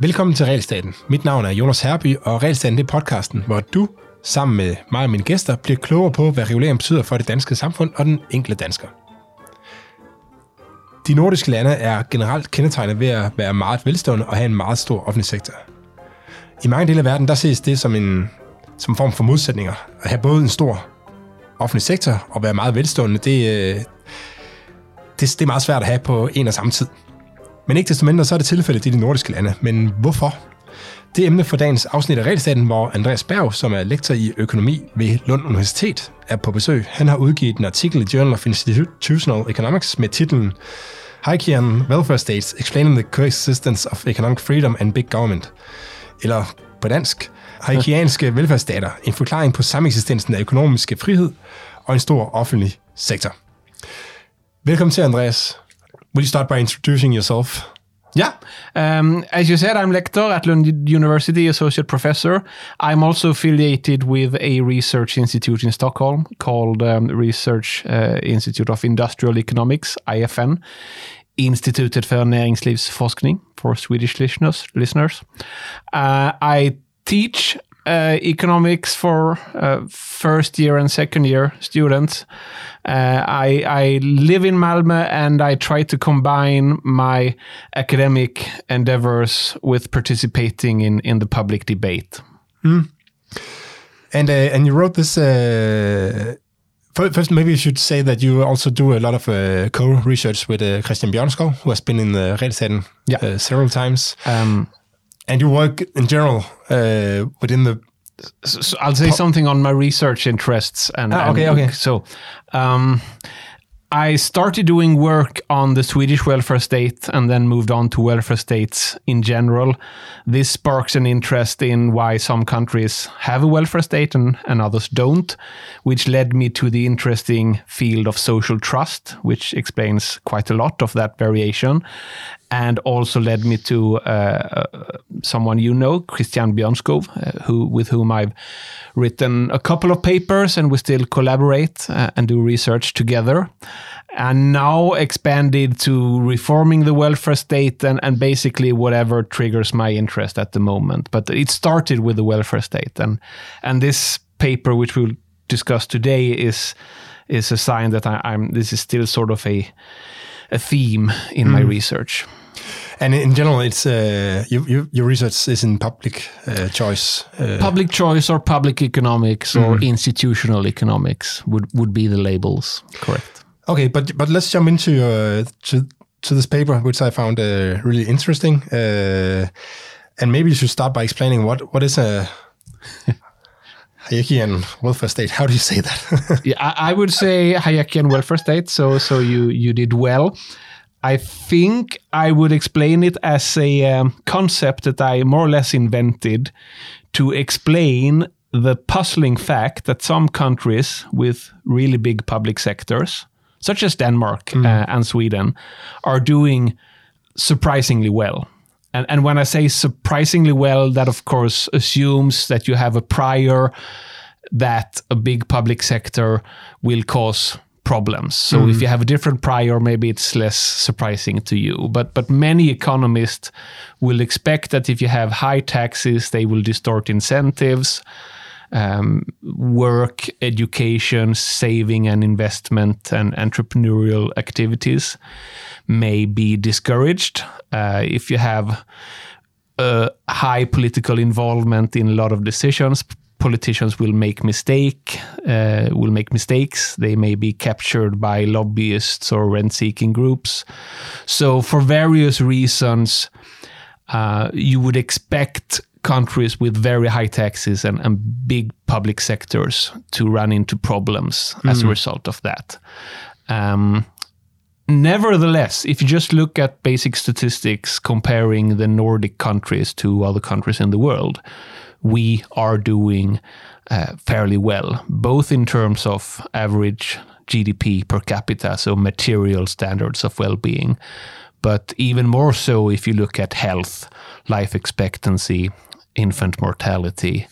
Velkommen til Realstaten. Mit navn er Jonas Herby, og Realstaten det er podcasten, hvor du sammen med mig og mine gæster bliver klogere på, hvad regulering betyder for det danske samfund og den enkelte dansker. De nordiske lande er generelt kendetegnet ved at være meget velstående og have en meget stor offentlig sektor. I mange dele af verden, der ses det som en, som en form for modsætninger. At have både en stor offentlig sektor og være meget velstående, det, øh, det, det er meget svært at have på en og samme tid. Men ikke desto mindre, så er det tilfældet i de nordiske lande. Men hvorfor? Det er emne for dagens afsnit af Regelstaten, hvor Andreas Berg, som er lektor i økonomi ved Lund Universitet, er på besøg. Han har udgivet en artikel i Journal of Institutional Economics med titlen Hierarchy Welfare States Explaining the Coexistence of Economic Freedom and Big Government. Eller på dansk, Haikianske velfærdsstater, en forklaring på sameksistensen af økonomiske frihed og en stor offentlig sektor. Velkommen til, Andreas. Will you start by introducing yourself? Yeah. Um, as you said, I'm lecturer at Lund University, associate professor. I'm also affiliated with a research institute in Stockholm called um, Research uh, Institute of Industrial Economics, IFN, Institutet för näringslivsforskning for Swedish listeners. listeners. Uh, I teach uh, economics for uh, first year and second year students. Uh, I, I live in Malmö and I try to combine my academic endeavors with participating in, in the public debate. Mm. And uh, and you wrote this. Uh, first, maybe you should say that you also do a lot of uh, co-research with Christian Bjørnskov, who has been in the Regelstaten yeah. several times. Um, and you work in general uh, within the. So I'll say something on my research interests and, ah, okay, and okay. So, um, I started doing work on the Swedish welfare state and then moved on to welfare states in general. This sparks an interest in why some countries have a welfare state and, and others don't, which led me to the interesting field of social trust, which explains quite a lot of that variation and also led me to uh, uh, someone you know, Christian Bjørnskov, uh, who with whom I've written a couple of papers, and we still collaborate uh, and do research together. And now expanded to reforming the welfare state and, and basically whatever triggers my interest at the moment. But it started with the welfare state, and and this paper, which we'll discuss today, is is a sign that I, am This is still sort of a a theme in mm. my research. And in general, it's uh, you, you, your research is in public uh, choice. Uh, public choice or public economics mm. or mm-hmm. institutional economics would, would be the labels. Correct. Okay, but but let's jump into your to to this paper, which I found uh, really interesting. Uh, and maybe you should start by explaining what what is a Hayekian welfare state. How do you say that? yeah, I, I, would say Hayekian welfare state. So so you you did well. I think I would explain it as a um, concept that I more or less invented to explain the puzzling fact that some countries with really big public sectors, such as Denmark mm. uh, and Sweden, are doing surprisingly well. And, and when I say surprisingly well, that of course assumes that you have a prior that a big public sector will cause problems. So mm. if you have a different prior, maybe it's less surprising to you. But but many economists will expect that if you have high taxes, they will distort incentives. Um, work, education, saving and investment and entrepreneurial activities may be discouraged. Uh, if you have a high political involvement in a lot of decisions, politicians will make mistake uh, will make mistakes. They may be captured by lobbyists or rent-seeking groups. So, for various reasons, uh, you would expect countries with very high taxes and, and big public sectors to run into problems mm. as a hmm. result of that. Um, Nevertheless, if you just look at basic statistics comparing the Nordic countries to other countries in the world, we are doing uh, fairly well, both in terms of average GDP per capita, so material standards of well being, but even more so if you look at health, life expectancy, infant mortality,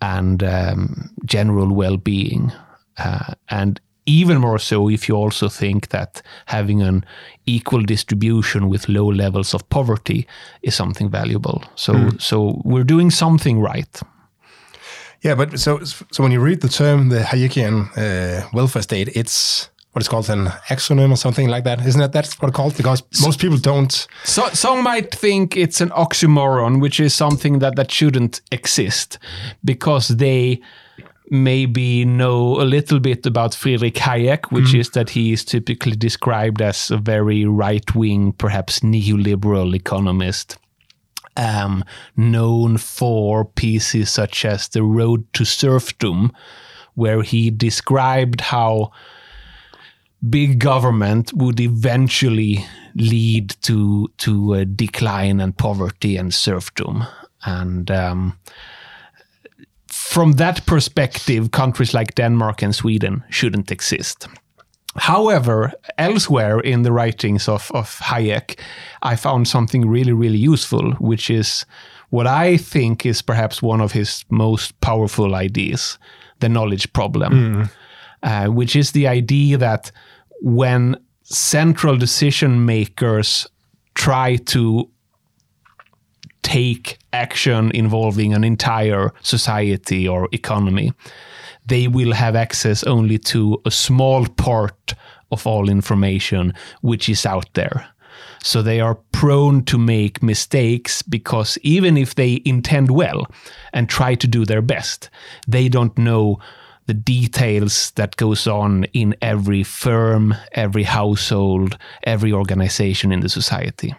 and um, general well being. Uh, and even more so if you also think that having an equal distribution with low levels of poverty is something valuable. So, so we're doing something right. Yeah, but so so when you read the term the Hayekian uh, welfare state, it's what is called an acronym or something like that. Isn't that that's what it's called? Because most people don't. So, some might think it's an oxymoron, which is something that, that shouldn't exist because they maybe know a little bit about Friedrich Hayek, which is that he is typically described as a very right wing, perhaps neoliberal economist. Um, known for pieces such as The Road to Serfdom, where he described how big government would eventually lead to to a decline and poverty and serfdom. And um, from that perspective, countries like Denmark and Sweden shouldn't exist. However, elsewhere in the writings of, of Hayek, I found something really, really useful, which is what I think is perhaps one of his most powerful ideas the knowledge problem, uh, which is the idea that when central decision makers try to take action involving an entire society or economy, they will have access only to a small part of all information which is out there. So they are prone to make mistakes because even if they intend well and try to do their best, they don't know the details that goes on in every firm, every household, every organization in the society.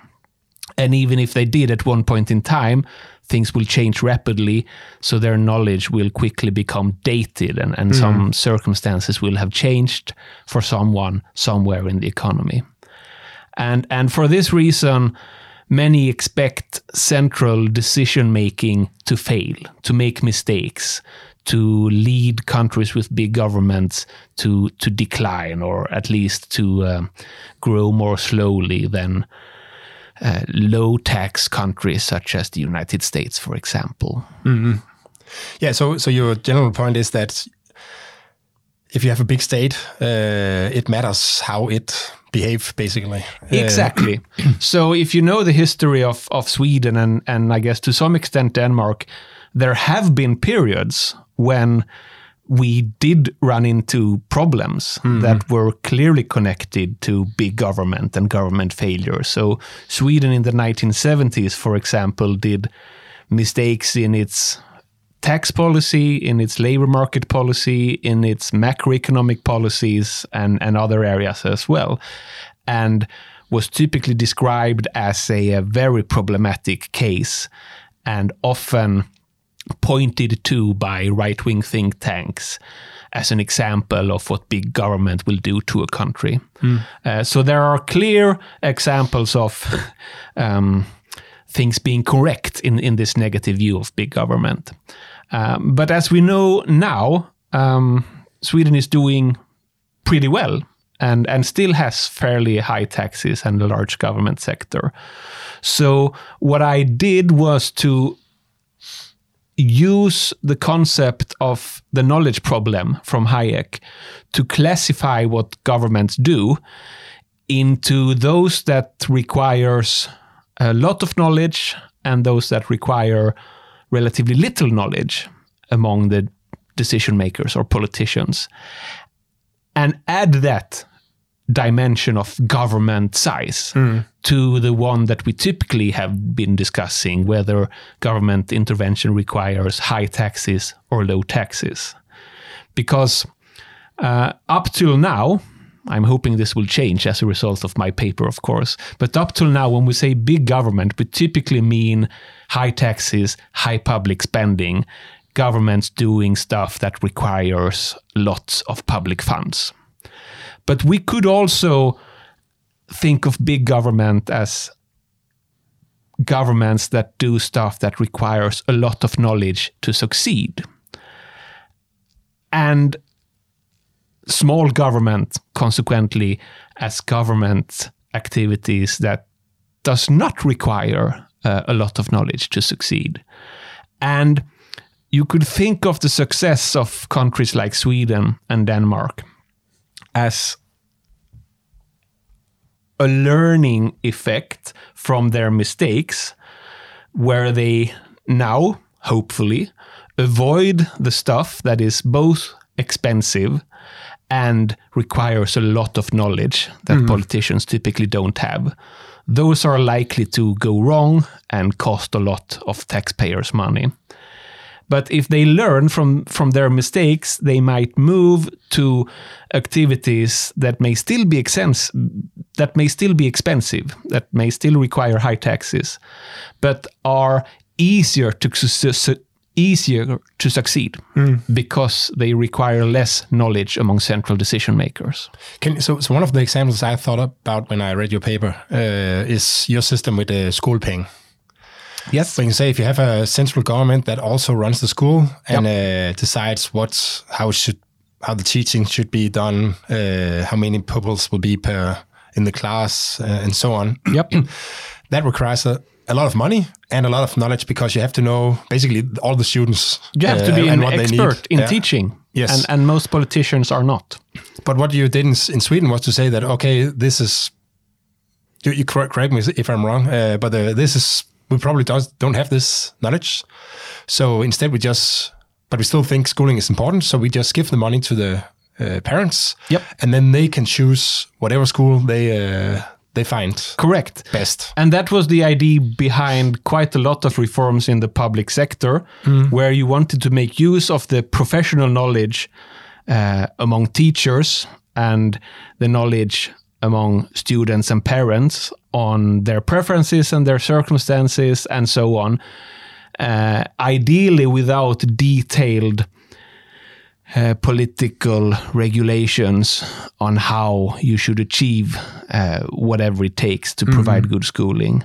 And even if they did at one point in time, things will change rapidly, so their knowledge will quickly become dated, and, and some circumstances will have changed for someone somewhere in the economy. And, and for this reason, many expect central decision making to fail, to make mistakes, to lead countries with big governments to, to decline, or at least to um, grow more slowly than uh, low tax countries such as the United States, for example. Yeah. So so your general point is that if you have a big state, uh, it matters how it behave, basically. Uh, Exactly. so if you know the history of, of Sweden and, and I guess to some extent Denmark, there have been periods when we did run into problems hmm. that were clearly connected to big government and government failure. So Sweden in the 1970s, for example, did mistakes in its tax policy, in its labor market policy, in its macroeconomic policies, and, and other areas as well. And was typically described as a, a very problematic case and often pointed to by right wing think tanks as an example of what big government will do to a country. Uh, so there are clear examples of um, things being correct in, in this negative view of big government. Um, but as we know now, um, Sweden is doing pretty well and, and still has fairly high taxes and a large government sector. So what I did was to use the concept of the knowledge problem from Hayek to classify what governments do into those that requires a lot of knowledge and those that require relatively little knowledge among the decision makers or politicians. And add that dimension of government size to the one that we typically have been discussing whether government intervention requires high taxes or low taxes. Because uh, up till now i'm hoping this will change as a result of my paper of course but up till now when we say big government we typically mean high taxes high public spending governments doing stuff that requires lots of public funds but we could also think of big government as governments that do stuff that requires a lot of knowledge to succeed. And small government, consequently, as government activities that does not require uh, a lot of knowledge to succeed. And you could think of the success of countries like Sweden and Denmark as a learning effect from their mistakes, where they now, hopefully, avoid the stuff that is both expensive and requires a lot of knowledge that hmm. politicians typically don't have. Those are likely to go wrong and cost a lot of taxpayers' money. But if they learn from, from their mistakes, they might move to activities that may still be exens- that may still be expensive, that may still require high taxes, but are easier to easier to succeed because they require less knowledge among central decision makers. Can, so, so one of the examples I thought about when I read your paper uh, is your system with the school paying. Yes. So you can say if you have a central government that also runs the school and uh, decides what how should how the teaching should be done, uh, how many pupils will be per in the class, uh, and so on. Yep. that requires a, a lot of money and a lot of knowledge because you have to know basically all the students. You have to uh, be an expert in Yeah. teaching. Yes. And, and most politicians are not. But what you did in, in Sweden was to say that okay, this is you, you correct, correct me if I'm wrong, uh, but uh, this is we probably does, don't have this knowledge. So instead, we just but we still think schooling is important. So we just give the money to the uh, parents. Yep. and then they can choose whatever school they uh, they find Correct. best. And that was the idea behind quite a lot of reforms in the public sector, where you wanted to make use of the professional knowledge uh, among teachers and the knowledge among students and parents on their preferences and their circumstances and so on. Uh, ideally, without detailed uh, political regulations on how you should achieve uh, whatever it takes to provide good schooling.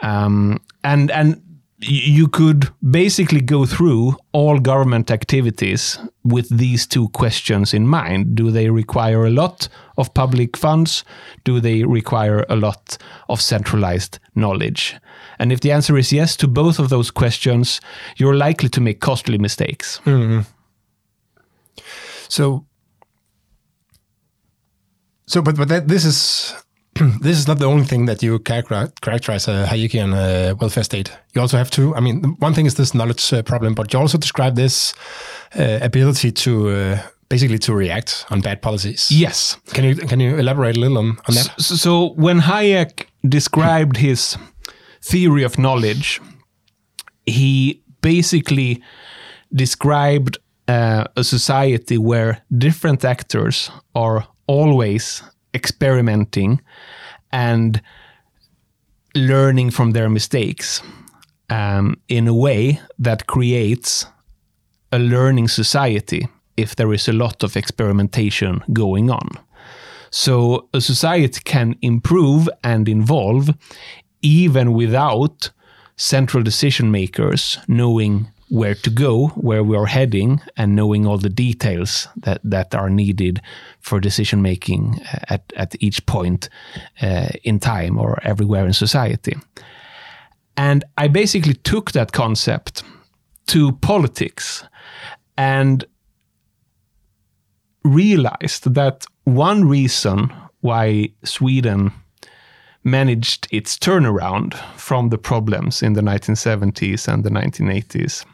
Um, and and you could basically go through all government activities with these two questions in mind. Do they require a lot of public funds? Do they require a lot of centralized knowledge? And if the answer is yes to both of those questions, you're likely to make costly mistakes. Mm-hmm. So, so but but that, this is this is not the only thing that you character, characterize a Hayekian uh, welfare state. You also have to. I mean, one thing is this knowledge uh, problem, but you also describe this uh, ability to uh, basically to react on bad policies. Yes. Can you can you elaborate a little on, on that? So, so when Hayek described his theory of knowledge, he basically described uh, a society where different actors are always experimenting and learning from their mistakes um, in a way that creates a learning society if there is a lot of experimentation going on. So a society can improve and evolve even without central decision makers knowing where to go, where we are heading, and knowing all the details that, that are needed for decision making at, at each point uh, in time or everywhere in society. And I basically took that concept to politics and realized that one reason why Sweden managed its turnaround from the problems in the 1970s and the 1980s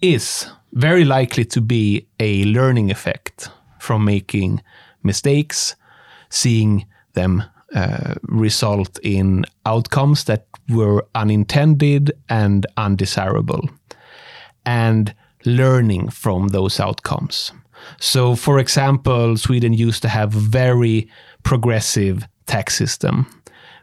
is very likely to be a learning effect from making mistakes, seeing them uh, result in outcomes that were unintended and undesirable, and learning from those outcomes. So, for example, Sweden used to have very progressive tax system,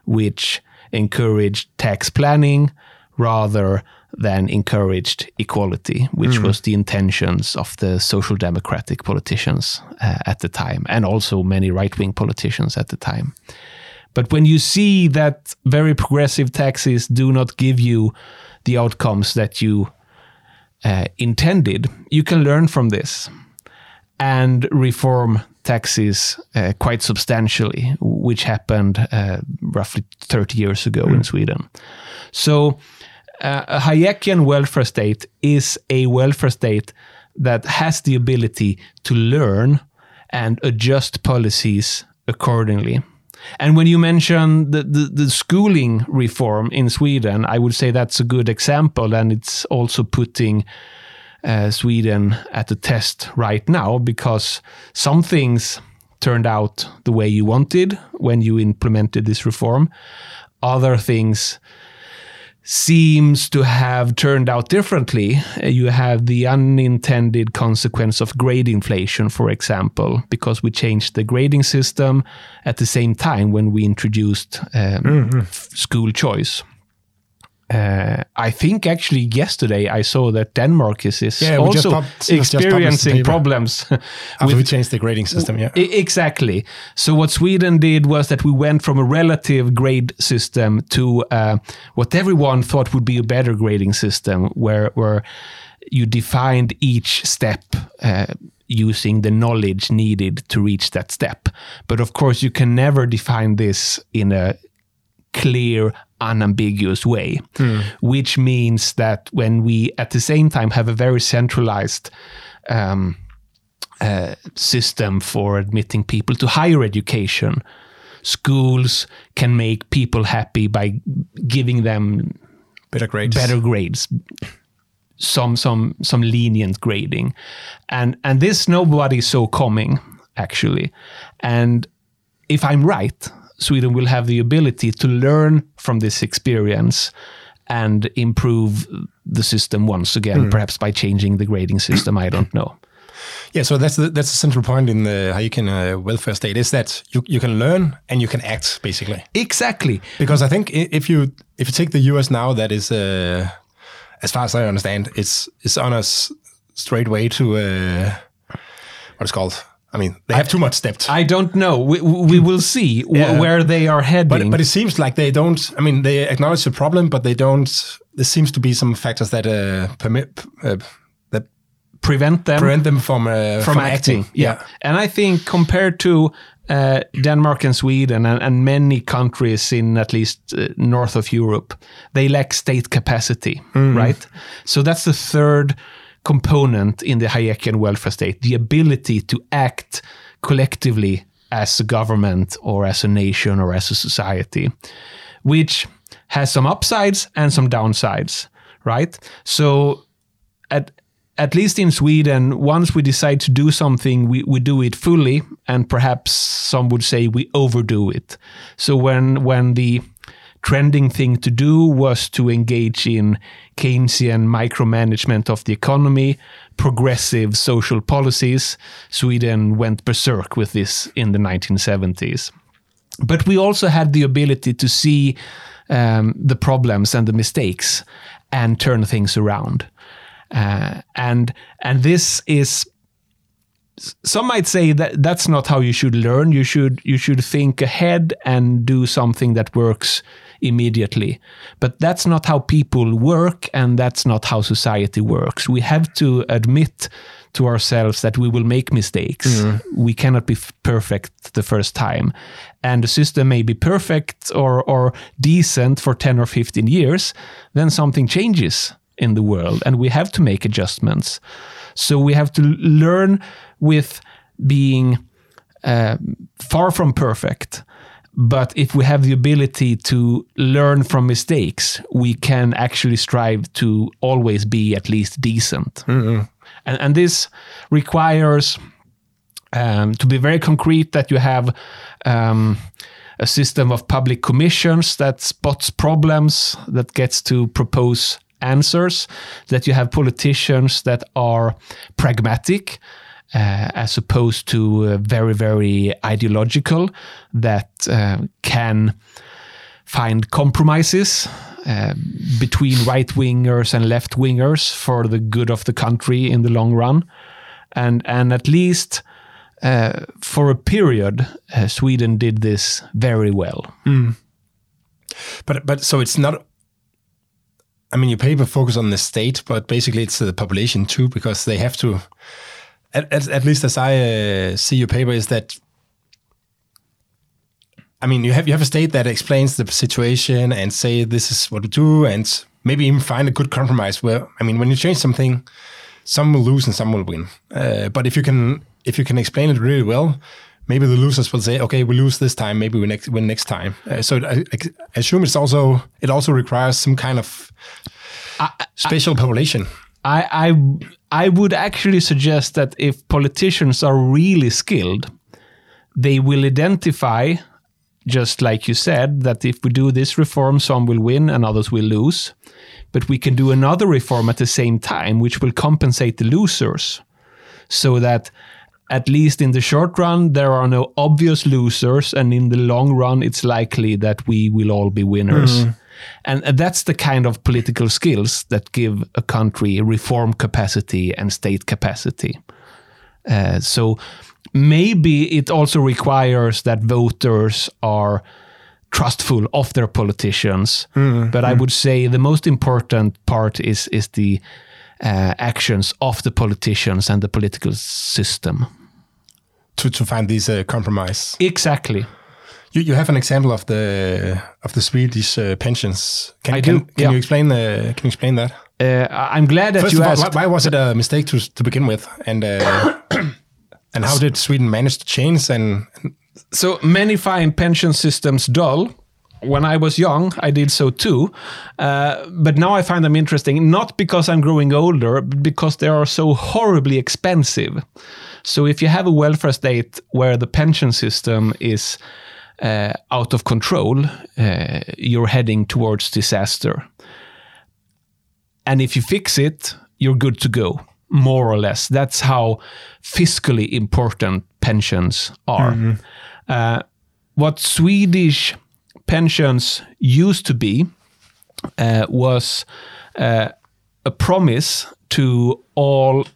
which encouraged tax planning rather than encouraged equality, which was the intentions of the social democratic politicians uh, at the time, and also many right wing politicians at the time. But when you see that very progressive taxes do not give you the outcomes that you uh, intended, you can learn from this and reform taxes uh, quite substantially, which happened uh, roughly 30 years ago in Sweden. So, uh, a Hayekian welfare state is a welfare state that has the ability to learn and adjust policies accordingly. And when you mention the, the, the, schooling reform in Sweden, I would say that's a good example, and it's also putting uh, Sweden at the test right now because some things turned out the way you wanted when you implemented this reform. Other things seems to have turned out differently. You have the unintended consequence of grade inflation, for example, because we changed the grading system at the same time when we introduced um, mm-hmm. school choice. Uh, I think actually yesterday I saw that Denmark is, is yeah, also popped, experiencing problems. After with, we changed the grading system, yeah. Exactly. So what Sweden did was that we went from a relative grade system to uh, what everyone thought would be a better grading system, where where you defined each step. Uh, using the knowledge needed to reach that step. But of course, you can never define this in a clear, unambiguous way, mm. which means that when we at the same time have a very centralized um, uh, system for admitting people to higher education, schools can make people happy by giving them better grades. Better grades. Some some some lenient grading, and and this nobody saw coming actually, and if I'm right, Sweden will have the ability to learn from this experience and improve the system once again, mm. perhaps by changing the grading system. I don't know. Yeah, so that's the, that's the central point in the Hayekian uh, welfare state is that you, you can learn and you can act basically. Exactly. Because I think if you if you take the US now, that is uh, as far as I understand, it's it's on a straight way to uh, what it's called I mean, they have I, too much depth. I don't know. We, we will see yeah. where they are heading. But, but it seems like they don't. I mean, they acknowledge the problem, but they don't. There seems to be some factors that uh, permit uh, that prevent them prevent them from uh, from, from, acting. acting. Yeah. yeah. and I think compared to uh, Denmark and Sweden and, and, many countries in at least uh, north of Europe, they lack state capacity, mm. right? So that's the third component in the Hayekian welfare state, the ability to act collectively as a government or as a nation or as a society, which has some upsides and some downsides, right? So at at least in Sweden, once we decide to do something, we, we do it fully, and perhaps some would say we overdo it. So when when the trending thing to do was to engage in Keynesian micromanagement of the economy, progressive social policies. Sweden went berserk with this in the 1970s. But we also had the ability to see um, the problems and the mistakes and turn things around. Uh, and and this is some might say that that's not how you should learn. You should you should think ahead and do something that works immediately. But that's not how people work, and that's not how society works. We have to admit to ourselves that we will make mistakes. Mm. We cannot be perfect the first time. And the system may be perfect or, or decent for 10 or 15 years, then something changes in the world, and we have to make adjustments. So we have to learn with being uh, far from perfect but if we have the ability to learn from mistakes, we can actually strive to always be at least decent. Mm-hmm. And, and, this requires um, to be very concrete that you have um, a system of public commissions that spots problems, that gets to propose answers, that you have politicians that are pragmatic uh, as opposed to uh, very, very ideological that uh, can find compromises uh, between right wingers and left wingers for the good of the country in the long run. And, and at least uh, for a period, Sweden did this very well. Mm. But, but so it's not I mean, your paper focus on the state, but basically it's the population too, because they have to at, at, at least as I uh, see your paper, is that I mean, you have you have a state that explains the situation and say this is what we do, and maybe even find a good compromise. Where I mean, when you change something, some will lose and some will win. Uh, but if you can if you can explain it really well, maybe the losers will say, okay, we lose this time, maybe we next win next time. Uh, so I, I assume it's also it also requires some kind of special population. I, I I would actually suggest that if politicians are really skilled, they will identify, just like you said, that if we do this reform, some will win and others will lose. But we can do another reform at the same time, which will compensate the losers, so that at least in the short run, there are no obvious losers, and in the long run, it's likely that we will all be winners. Mm. And that's the kind of political skills that give a country reform capacity and state capacity. Uh, so maybe it also requires that voters are trustful of their politicians. But I would say the most important part is is the uh, actions of the politicians and the political system. to, to find these uh, compromise. Exactly. You, you have an example of the of the Swedish uh, pensions. Can, I can, do, Can yeah. you explain uh, Can you explain that? Uh, I'm glad that First you of all, asked. why, why was it a mistake to to begin with, and uh, and how did Sweden manage to change? And So many find pension systems dull. When I was young, I did so too. Uh, but now I find them interesting, not because I'm growing older, but because they are so horribly expensive. So if you have a welfare state where the pension system is uh, out of control, uh, you're heading towards disaster. And if you fix it, you're good to go, more or less. That's how fiscally important pensions are. Uh, what Swedish pensions used to be uh, was uh, a promise to all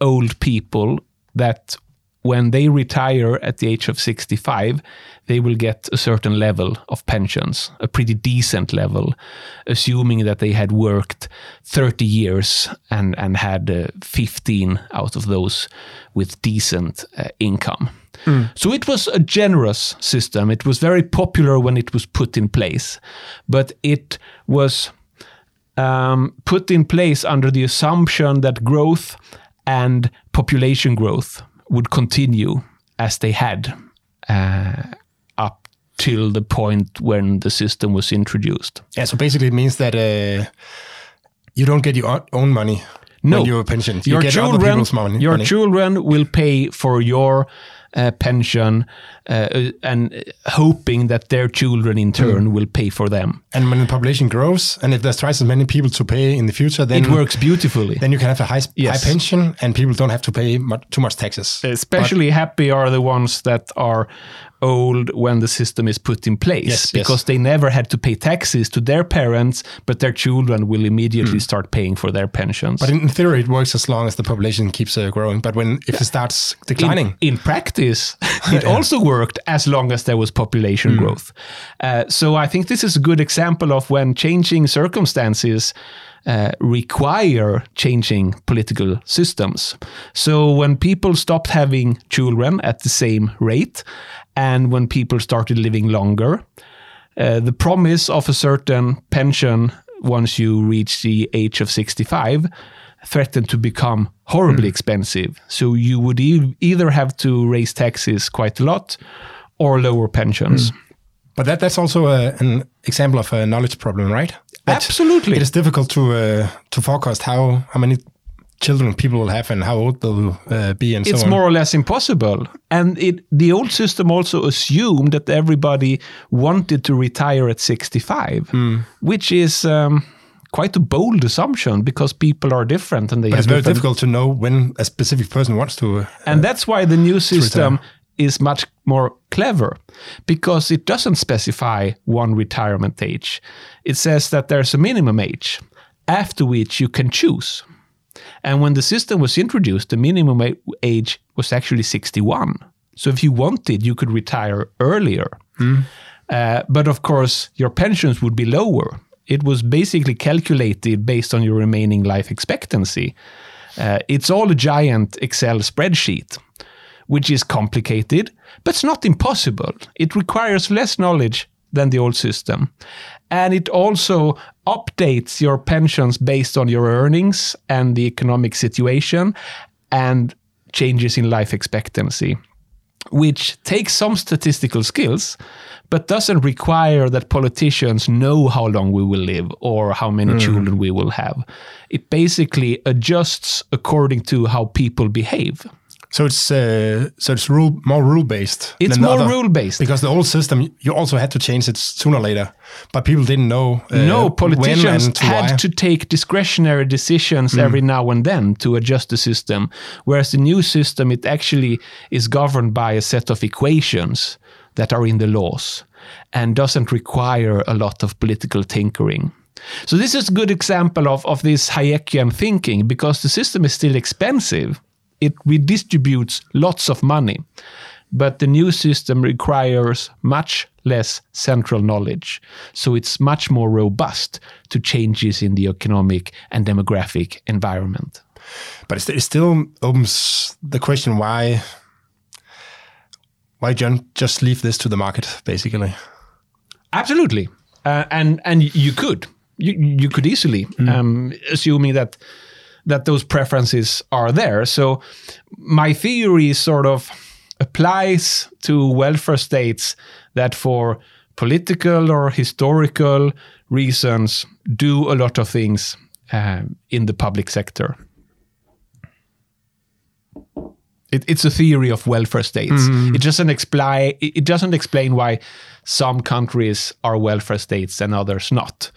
old people that when they retire at the age of 65, they will get a certain level of pensions, a pretty decent level, assuming that they had worked 30 years and, and had uh, 15 out of those with decent uh, income. So it was a generous system. It was very popular when it was put in place, but it was um, put in place under the assumption that growth and population growth would continue as they had uh, up till the point when the system was introduced. yeah, so basically it means that uh, you don't get your own money No. when you're pensioned. You your children, people's money. your money. children will pay for your uh, pension, uh, and uh, hoping that their children in turn Hmm. will pay for them. and when the population grows, and if there's twice as many people to pay in the future, then It works beautifully. Then you can have a high, Yes. high pension, and people don't have to pay much, too much taxes. Especially happy are the ones that are old when the system is put in place Yes, yes. because they never had to pay taxes to their parents, but their children will immediately start paying for their pensions. But in, theory, it works as long as the population keeps uh, growing. But when if it starts declining, In, in practice, it also worked as long as there was population Hmm. growth. Uh, so I think this is a good example of when changing circumstances uh, require changing political systems. So when people stopped having children at the same rate, and when people started living longer, uh, the promise of a certain pension once you reach the age of 65 threatened to become horribly expensive. So you would e- either have to raise taxes quite a lot or lower pensions. but that that's also a, an example of a knowledge problem, right? That Absolutely. it is difficult to uh, to forecast how how many children people will have and how old they'll uh, be, and it's so on. It's more or less impossible. And it the old system also assumed that everybody wanted to retire at 65, Hmm. which is um, quite a bold assumption because people are different and they but have it's very difficult to know when a specific person wants to. Uh, And that's why the new system is much more clever because it doesn't specify one retirement age. It says that there's a minimum age after which you can choose. And when the system was introduced, the minimum age was actually 61. So if you wanted, you could retire earlier. Uh, but of course, your pensions would be lower. It was basically calculated based on your remaining life expectancy. Uh, it's all a giant Excel spreadsheet, which is complicated, but it's not impossible. It requires less knowledge than the old system. And it also updates your pensions based on your earnings and the economic situation and changes in life expectancy, which takes some statistical skills, but doesn't require that politicians know how long we will live or how many mm-hmm. children we will have. It basically adjusts according to how people behave. So it's uh, so it's rule more rule based. It's more rule-based. because the old system you also had to change it sooner or later, but people didn't know. Uh, no, politicians to had why. to take discretionary decisions every now and then to adjust the system. Whereas the new system, it actually is governed by a set of equations that are in the laws and doesn't require a lot of political tinkering. So this is a good example of, of this Hayekian thinking because the system is still expensive. It redistributes lots of money. But the new system requires much less central knowledge. So it's much more robust to changes in the economic and demographic environment. But it, still opens the question why why John just leave this to the market basically. Absolutely, uh, and and you could you you could easily, um, assuming that that those preferences are there. So my theory sort of applies to welfare states that for political or historical reasons do a lot of things um, in the public sector. It, it's a theory of welfare states. It doesn't explain. It doesn't explain why some countries are welfare states and others not,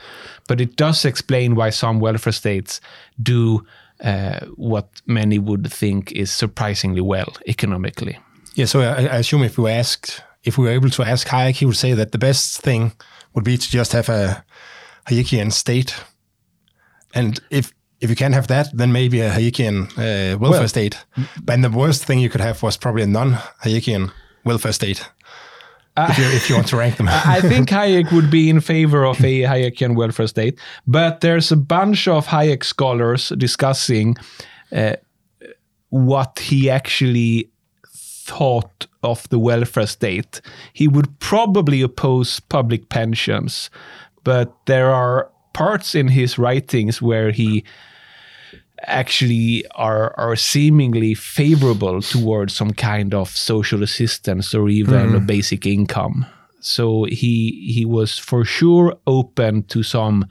but it does explain why some welfare states do uh, what many would think is surprisingly well economically. Yeah, so I, I assume if we asked, if we were able to ask Hayek, he would say that the best thing would be to just have a Hayekian state, and if if you can't have that, then maybe a Hayekian uh, welfare Well- state. But the worst thing you could have was probably a non-Hayekian welfare state. if, you, if you want to rank them, I think Hayek would be in favor of a Hayekian welfare state, but there's a bunch of Hayek scholars discussing uh, what he actually thought of the welfare state. He would probably oppose public pensions, but there are parts in his writings where he actually are are seemingly favorable towards some kind of social assistance or even a basic income. So he he was for sure open to some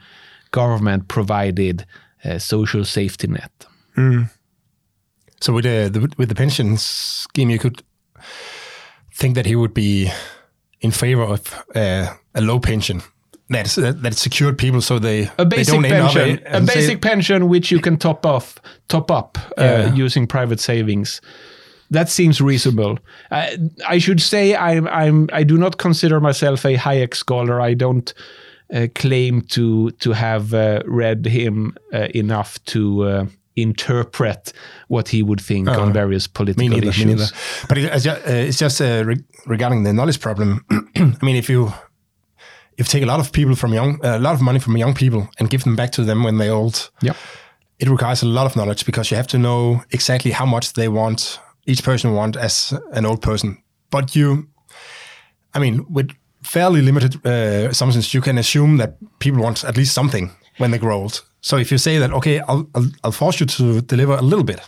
government provided uh, social safety net. so with the, the with the pension scheme, you could think that he would be in favor of uh, a low pension that's that secured people, so they A they basic up pension, in- a basic pension which you can top off, top up uh, Yeah. using private savings. That seems reasonable. Uh, I should say I'm I'm I do not consider myself a Hayek scholar. I don't uh, claim to to have uh, read him uh, enough to uh, interpret what he would think on various Me political neither, issues. me neither. But it, it's just, uh, it's just uh, re- regarding the knowledge problem. I mean, if you if you take a lot of people from young, a lot of money from young people and give them back to them when they're old, Yeah. it requires a lot of knowledge because you have to know exactly how much they want each person want as an old person. But you, I mean, with fairly limited uh, assumptions, you can assume that people want at least something when they grow old. So if you say that, okay, I'll, I'll, I'll force you to deliver a little bit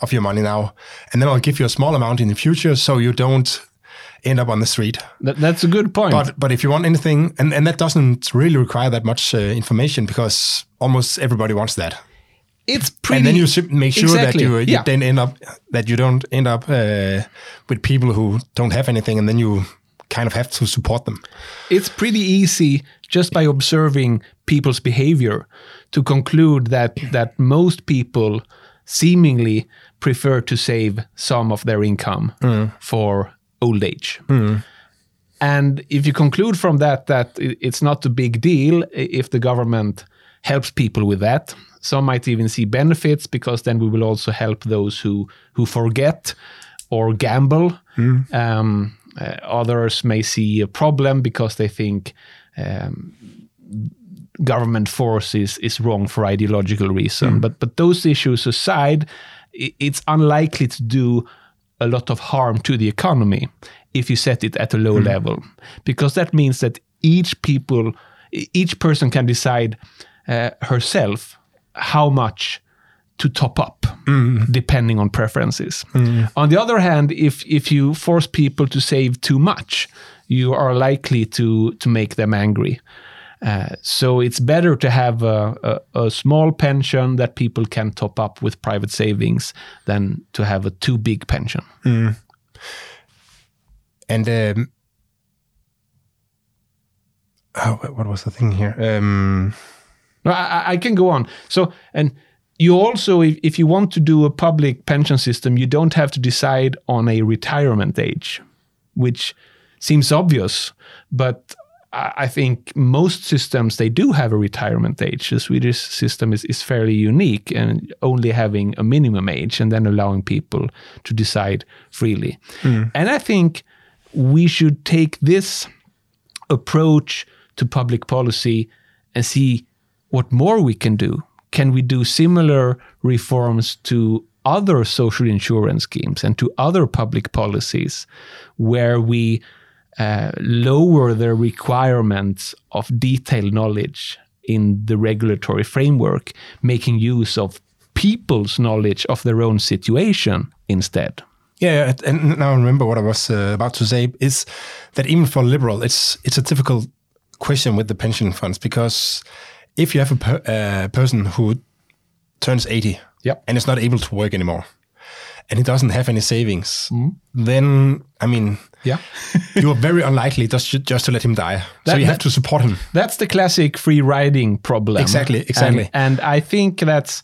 of your money now, and then I'll give you a small amount in the future, so you don't end up on the street. That, that's a good point. But but if you want anything, and, and that doesn't really require that much uh, information because almost everybody wants that. it's pretty. and then you should make sure Exactly, that you, you yeah. then end up that you don't end up uh, with people who don't have anything, and then you kind of have to support them. it's pretty easy just by observing people's behavior to conclude that that most people seemingly prefer to save some of their income for old age. And if you conclude from that that it's not a big deal if the government helps people with that, some might even see benefits because then we will also help those who who forget or gamble. Um, uh, others may see a problem because they think um, government force is, is wrong for ideological reason. But but those issues aside, it's unlikely to do a lot of harm to the economy if you set it at a low hmm. level, because that means that each people, each person can decide uh, herself how much to top up hmm. depending on preferences. Hmm. On the other hand, if if you force people to save too much, you are likely to to make them angry. Uh, so it's better to have a, a, a small pension that people can top up with private savings than to have a too big pension. And um, oh, what was the thing here? Um, No, I, I can go on. So, and you also, if, if you want to do a public pension system, you don't have to decide on a retirement age, which seems obvious, but I think most systems they do have a retirement age. The Swedish system is, is fairly unique and only having a minimum age and then allowing people to decide freely. Hmm. And I think we should take this approach to public policy and see what more we can do. Can we do similar reforms to other social insurance schemes and to other public policies where we uh, lower the requirements of detailed knowledge in the regulatory framework, making use of people's knowledge of their own situation instead? Yeah, and now I remember what I was uh, about to say is that even for liberal, it's it's a difficult question with the pension funds because if you have a per, uh, person who turns 80 Yep. and is not able to work anymore and he doesn't have any savings, then I mean, Yeah. you are very unlikely just just to let him die. so That- you have to support him. That's the classic free riding problem. Exactly, exactly. And, and I think that's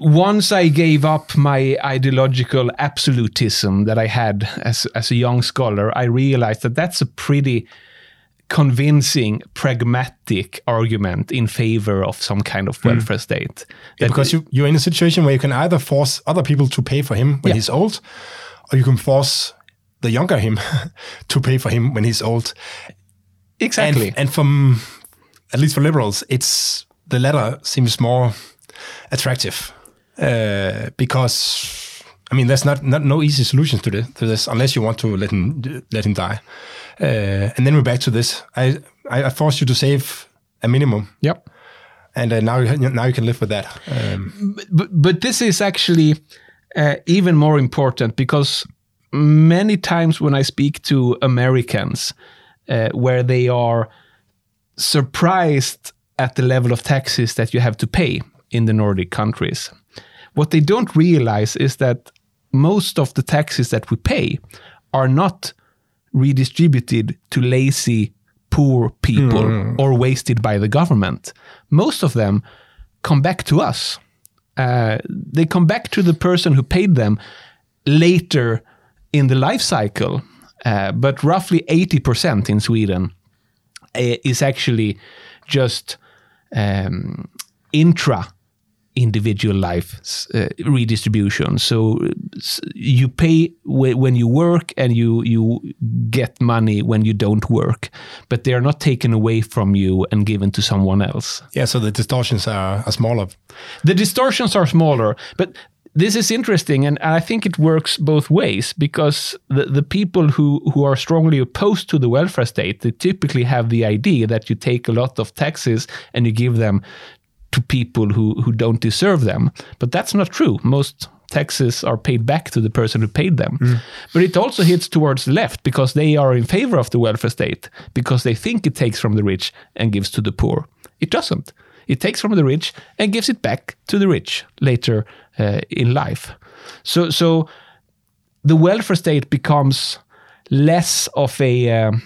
once I gave up my ideological absolutism that I had as as a young scholar, I realized that that's a pretty convincing, pragmatic argument in favor of some kind of hmm. welfare state. Yeah, because you, you're in a situation where you can either force other people to pay for him when Yeah. he's old, or you can force the younger him to pay for him when he's old. exactly. And, and from, at least for liberals, it's the latter seems more attractive uh, because, I mean, there's not, not no easy solutions to this, to this unless you want to let him let him die. Uh, and then we're back to this. I, I I forced you to save a minimum, yep. and uh, now you now you can live with that. Um, but, but this is actually uh, even more important because many times when I speak to Americans, uh, where they are surprised at the level of taxes that you have to pay in the Nordic countries, what they don't realize is that most of the taxes that we pay are not redistributed to lazy, poor people or wasted by the government. Most of them come back to us. Uh, they come back to the person who paid them later in the life cycle. Uh, but roughly 80% in Sweden uh, is actually just um, intra individual life uh, redistribution. So you pay when you work and you you get money when you don't work, but they are not taken away from you and given to someone else. yeah, so the distortions are, are smaller. The distortions are smaller, but this is interesting, and I think it works both ways because the, the people who, who are strongly opposed to the welfare state, they typically have the idea that you take a lot of taxes and you give them to people who, who don't deserve them. But that's not true. Most taxes are paid back to the person who paid them. Mm. But it also hits towards the left because they are in favor of the welfare state because they think it takes from the rich and gives to the poor. It doesn't. It takes from the rich and gives it back to the rich later uh, in life. So, so the welfare state becomes less of a um,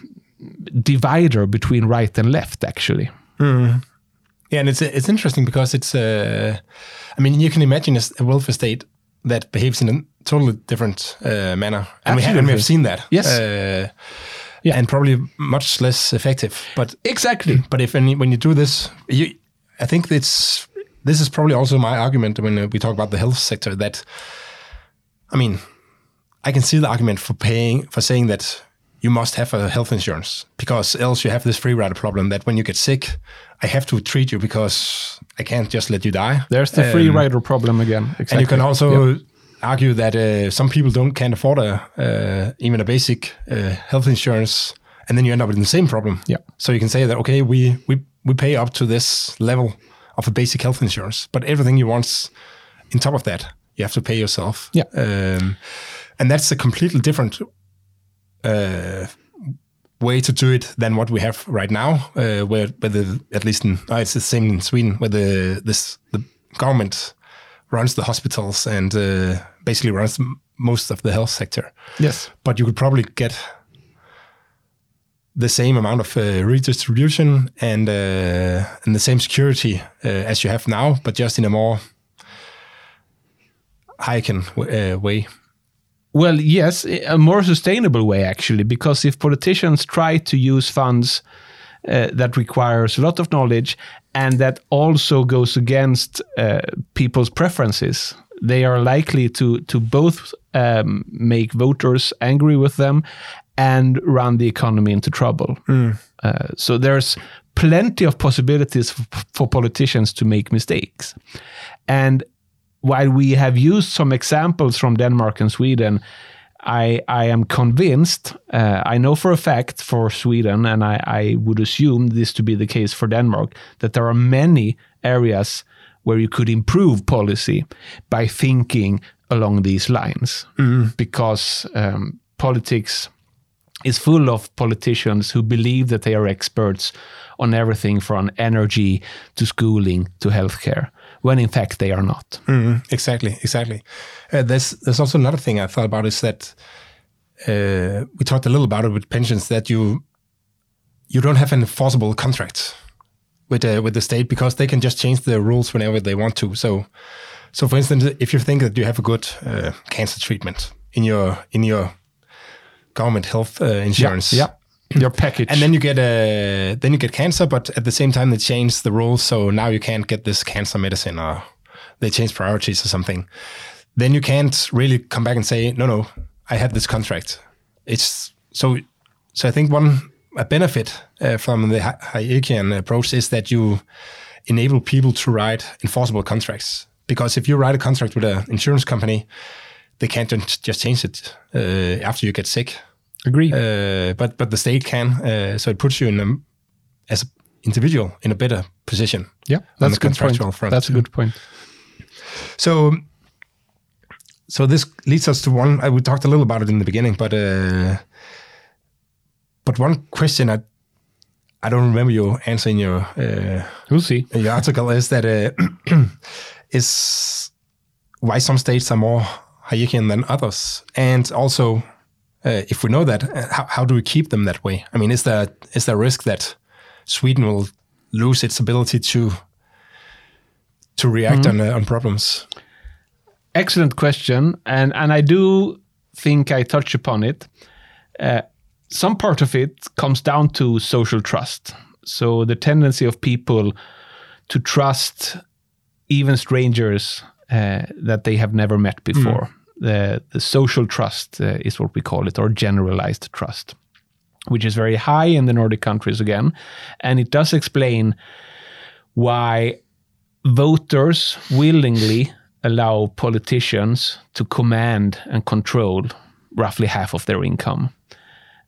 divider between right and left, actually. Yeah, and it's it's interesting because it's uh, I mean you can imagine a welfare state that behaves in a totally different uh, manner, and we, have, and we have seen that. Yes. uh, Yeah. and probably much less effective. But Exactly. but if any, when you do this, you I think it's this is probably also my argument when we talk about the health sector that I mean I can see the argument for paying for saying that you must have a health insurance because else you have this free rider problem that when you get sick, I have to treat you because I can't just let you die. There's the free Um, rider problem again. Exactly. and you can also Yep. argue that uh, some people don't can't afford a uh, even a basic uh, health insurance, and then you end up with the same problem. Yeah. So you can say that okay, we we we pay up to this level of a basic health insurance, but everything you want in top of that, you have to pay yourself. Yeah. Um, and that's a completely different uh, way to do it than what we have right now, uh, where, where the, at least in, oh, it's the same in Sweden, where the, this, the government runs the hospitals and uh, basically runs most of the health sector. Yes. But you could probably get the same amount of uh, redistribution and uh, and the same security uh, as you have now, but just in a more Hayekian uh, way. Well, yes, a more sustainable way actually, because if politicians try to use funds uh, that requires a lot of knowledge and that also goes against uh, people's preferences, they are likely to to both um, make voters angry with them and run the economy into trouble. Uh, so there's plenty of possibilities f- for politicians to make mistakes, and while we have used some examples from Denmark and Sweden, I, I am convinced, uh, I know for a fact for Sweden, and I, I would assume this to be the case for Denmark, that there are many areas where you could improve policy by thinking along these lines. Because um, politics is full of politicians who believe that they are experts on everything from energy to schooling to healthcare, when in fact they are not. Exactly, exactly. Uh, there's there's also another thing I thought about is that uh, we talked a little about it with pensions that you you don't have enforceable contract with uh, with the state because they can just change the rules whenever they want to. So so for instance, if you think that you have a good uh, cancer treatment in your in your government health uh, insurance, Yeah. Your package. and then you get a then you get cancer, but at the same time they change the rules, so now you can't get this cancer medicine, or they change priorities or something. Then you can't really come back and say, no, no, I had this contract. It's so. So I think one a benefit uh, from the Hayekian approach is that you enable people to write enforceable contracts. Because if you write a contract with an insurance company, they can't just change it uh, after you get sick Agree. uh, but but the state can. Uh, so it puts you in a, as an individual in a better position. yeah, that's a good point. front, That's a good point. So so this leads us to one. I we talked a little about it in the beginning, but uh, but one question I I don't remember you answering your uh, We'll see. your article is that uh, is why some states are more Hayekian than others, and also uh, if we know that, uh, how, how do we keep them that way? I mean, is there is there a risk that Sweden will lose its ability to to react on uh, on problems? Excellent question, and and I do think I touch upon it. Uh, some part of it comes down to social trust. So the tendency of people to trust even strangers uh, that they have never met before. The the social trust uh, is what we call it, or generalized trust, which is very high in the Nordic countries again, and it does explain why voters willingly allow politicians to command and control roughly half of their income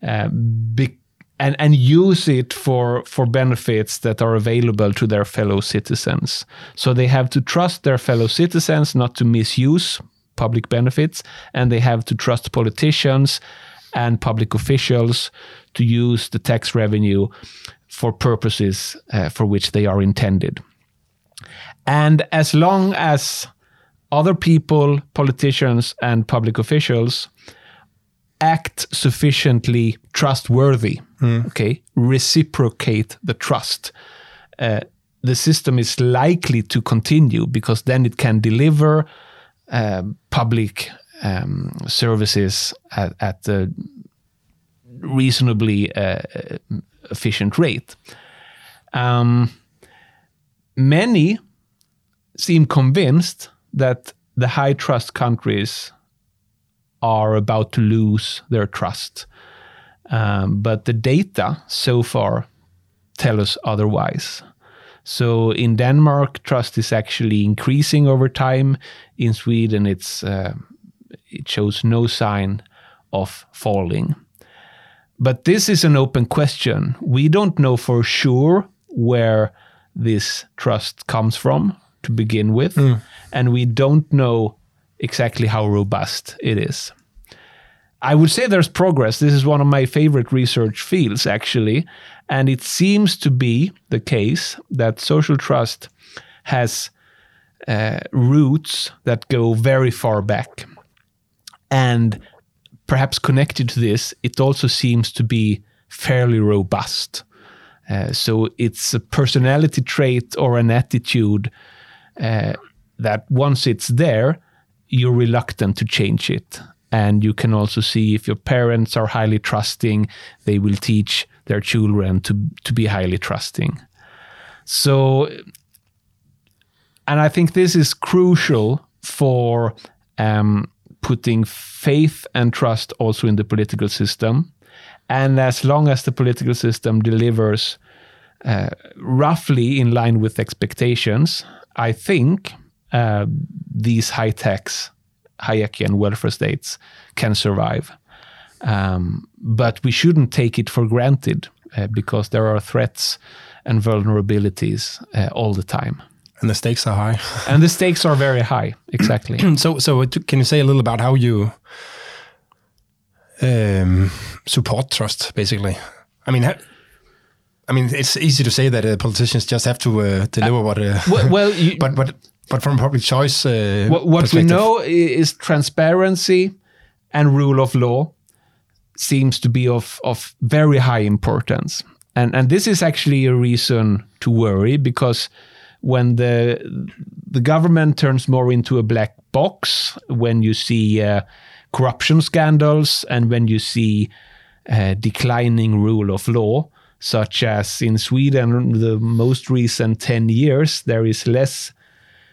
uh, be- and, and use it for, for benefits that are available to their fellow citizens. So they have to trust their fellow citizens not to misuse public benefits, and they have to trust politicians and public officials to use the tax revenue for purposes uh, for which they are intended. And as long as other people, politicians, and public officials act sufficiently trustworthy, okay, reciprocate the trust, uh, the system is likely to continue because then it can deliver public um, services at, at a reasonably uh, efficient rate. Um, many seem convinced that the high trust countries are about to lose their trust. Um, but the data so far tell us otherwise. So in Denmark, trust is actually increasing over time. In Sweden, it's uh, it shows no sign of falling. But this is an open question. We don't know for sure where this trust comes from. to begin with, and we don't know exactly how robust it is. I would say there's progress. This is one of my favorite research fields, actually. And it seems to be the case that social trust has uh, roots that go very far back. And perhaps connected to this, it also seems to be fairly robust. Uh, so it's a personality trait or an attitude uh, that once it's there, you're reluctant to change it. And you can also see if your parents are highly trusting, they will teach their children to, to be highly trusting. So, and I think this is crucial for um, putting faith and trust also in the political system. And as long as the political system delivers uh, roughly in line with expectations, I think uh, these high tax, Hayekian welfare states can survive. Um, but we shouldn't take it for granted uh, because there are threats and vulnerabilities uh, all the time. And the stakes are high. and the stakes are very high, exactly. so, so can you say a little about how you um, support trust, basically? I mean, I mean, it's easy to say that uh, politicians just have to uh, deliver what. Uh, well, well you, but but but from public choice. Uh, what, what we know is transparency and rule of law seems to be of of very high importance, and and this is actually a reason to worry because when the the government turns more into a black box, when you see uh, corruption scandals, and when you see uh, declining rule of law, such as in Sweden, the most recent 10 years, there is less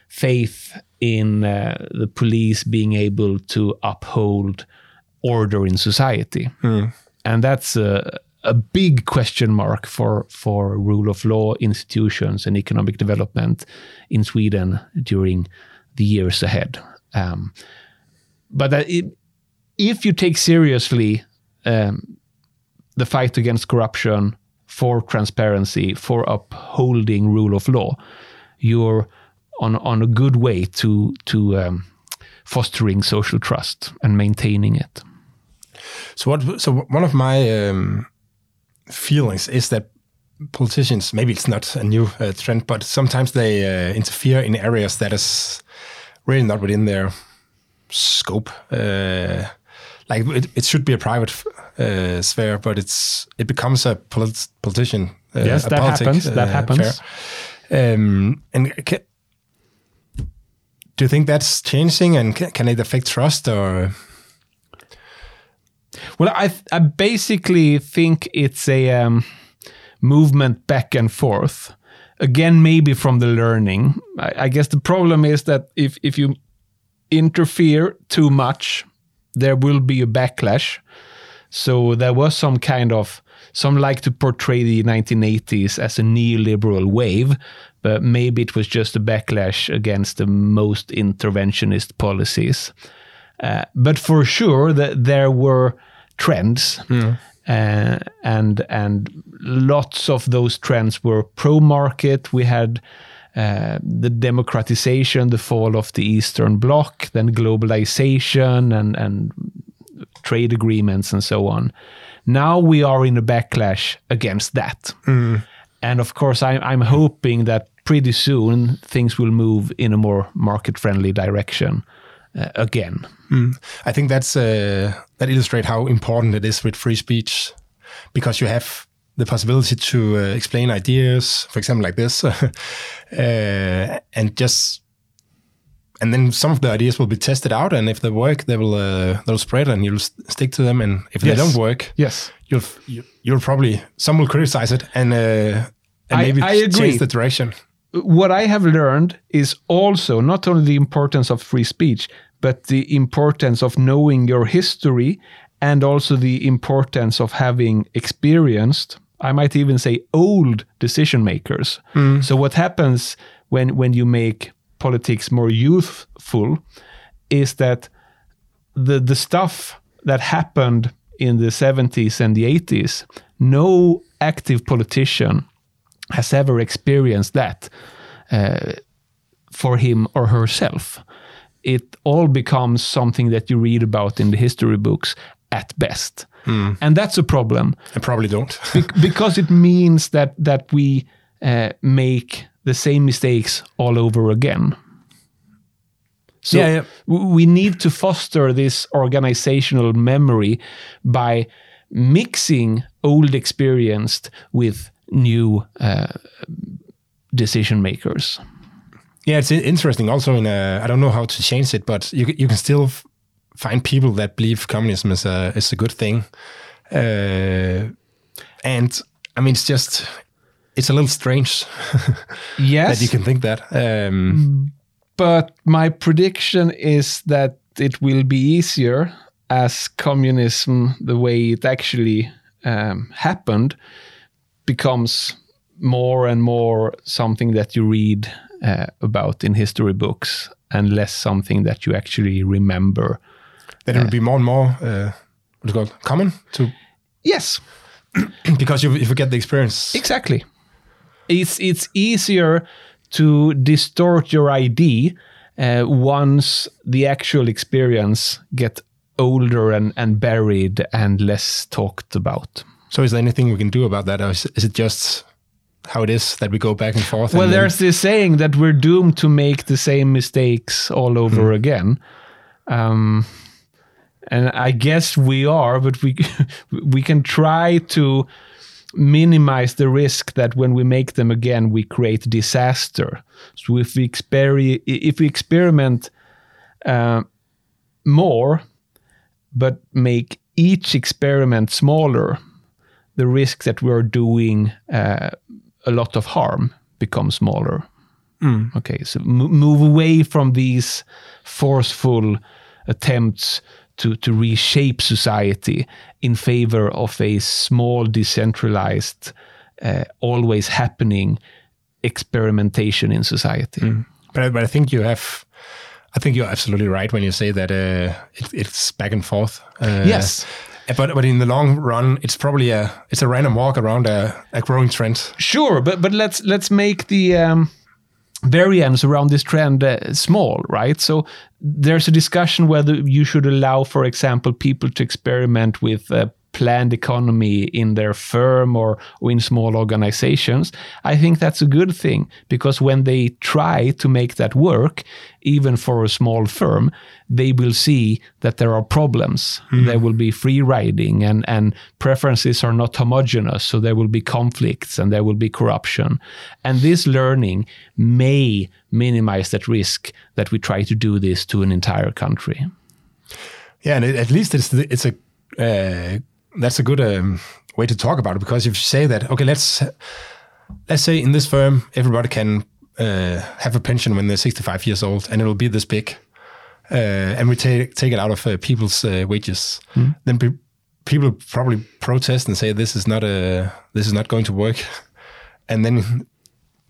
faith in uh, the police being able to uphold order in society. Mm. And that's a, a big question mark for, for rule of law institutions and economic development in Sweden during the years ahead. Um, but it, if you take seriously um, the fight against corruption, for transparency, for upholding rule of law, you're on on a good way to to um, fostering social trust and maintaining it. So what? So one of my um, feelings is that politicians, maybe it's not a new uh, trend, but sometimes they uh, interfere in areas that is really not within their scope. Uh, like it, it, should be a private uh, sphere, but it's it becomes a polit politician. Uh, yes, that politic, happens. that uh, happens. Um, and do you think that's changing, and can, can it affect trust or? Well, I I basically think it's a um, movement back and forth. Again, maybe from the learning. I, I guess the problem is that if if you interfere too much there will be a backlash. So there was some kind of some like to portray the 1980s as a neoliberal wave, but maybe it was just a backlash against the most interventionist policies. Uh, but for sure, that there were trends, mm. uh, and and lots of those trends were pro-market. We had uh, the democratization, the fall of the Eastern Bloc, then globalization and, and trade agreements and so on. Now we are in a backlash against that. Mm. And of course, I, I'm hoping that pretty soon things will move in a more market friendly direction uh, again. Mm. I think that's uh, that illustrates how important it is with free speech because you have the possibility to uh, explain ideas, for example, like this, uh, and just and then some of the ideas will be tested out, and if they work, they will uh, they'll spread, and you'll st stick to them. And if yes. they don't work, yes, you'll you, will probably some will criticize it and uh, and maybe I, I change the direction. What I have learned is also not only the importance of free speech, but the importance of knowing your history and also the importance of having experienced I might even say old decision makers. Mm. So what happens when when you make politics more youthful is that the the stuff that happened in the 70s and the 80s, no active politician has ever experienced that. Uh, for him or herself. It all becomes something that you read about in the history books at best. And that's a problem I probably don't. Bec- because it means that that we uh, make the same mistakes all over again. So Yeah, yeah. we need to foster this organizational memory by mixing old experience with new uh, decision makers. Yeah, it's interesting. Also, in I don't know how to change it, but you you can still find people that believe communism is a is a good thing, uh, and I mean it's just it's a little strange Yes, that you can think that. Um, but my prediction is that it will be easier as communism, the way it actually um, happened, becomes more and more something that you read uh, about in history books and less something that you actually remember. that it will be more and more uh, what's called common to Yes, because you you forget the experience. exactly. It's it's easier to distort your ID uh, once the actual experience get older and, and buried and less talked about. So is there anything we can do about that, or is, is it just how it is that we go back and forth? Well, and there's this saying that we're doomed to make the same mistakes all over again. Um, and I guess we are, but we we can try to minimize the risk that when we make them again, we create disaster. So if we experi- if we experiment uh, more, but make each experiment smaller, the risk that we're doing uh, a lot of harm becomes smaller. Okay, so mo- move away from these forceful attempts to, to reshape society in favor of a small, decentralized, uh, always happening experimentation in society. But I, but I think you have, I think you're absolutely right when you say that uh, it, it's back and forth. Uh, Yes. But but in the long run, it's probably a it's a random walk around a, a growing trend. Sure, but but let's let's make the um, variance around this trend uh, small, right? So there's a discussion whether you should allow, for example, people to experiment with uh, planned economy in their firm or, or in small organizations. I think that's a good thing because when they try to make that work, even for a small firm, they will see that there are problems. There will be free riding and, and preferences are not homogeneous. So there will be conflicts and there will be corruption. And this learning may minimize that risk that we try to do this to an entire country. Yeah, and it, at least it's the- it's a uh, that's a good um, way to talk about it because if you say that okay, let's let's say in this firm everybody can uh, have a pension when they're 65 years old and it will be this big, uh, and we take take it out of uh, people's uh, wages, then pe- people probably protest and say this is not a this is not going to work, and then.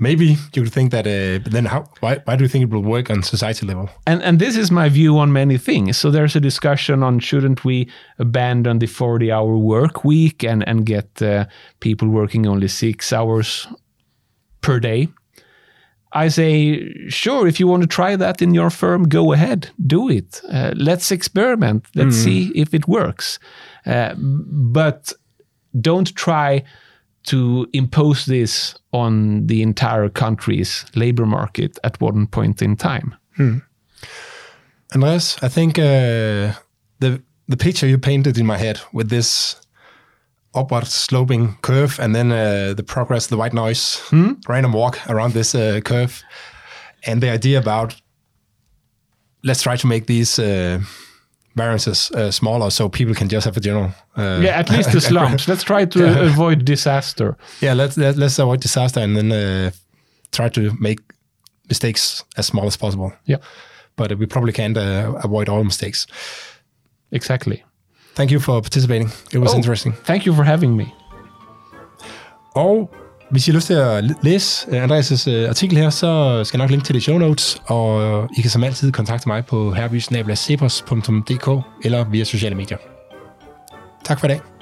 Maybe you would think that, uh, but then how? Why? Why do you think it will work on society level? And and this is my view on many things. So there's a discussion on shouldn't we abandon the 40 hour work week and and get uh, people working only six hours per day. I say, sure, if you want to try that in your firm, go ahead, do it. Uh, let's experiment. Let's see if it works. Uh, but don't try to impose this on the entire country's labor market at one point in time. Andreas, I think uh, the the picture you painted in my head with this upward sloping curve and then uh, the progress, the white noise, random walk around this uh, curve, and the idea about let's try to make these uh, variances uh, smaller so people can just have a general. Uh, Yeah, at least the slumps. Let's try to avoid disaster. yeah, let's let, let's avoid disaster and then uh, try to make mistakes as small as possible. Yeah, But we probably can't uh, avoid all mistakes. exactly. Thank you for participating. It was Oh. interesting. Thank you for having me. Og hvis I har lyst til at læse øh, Andreas' øh, artikel her, så skal jeg nok linke til det i show notes, og øh, I kan som altid kontakte mig på herbysnabelacepos.dk eller via sociale medier. Tak for i dag.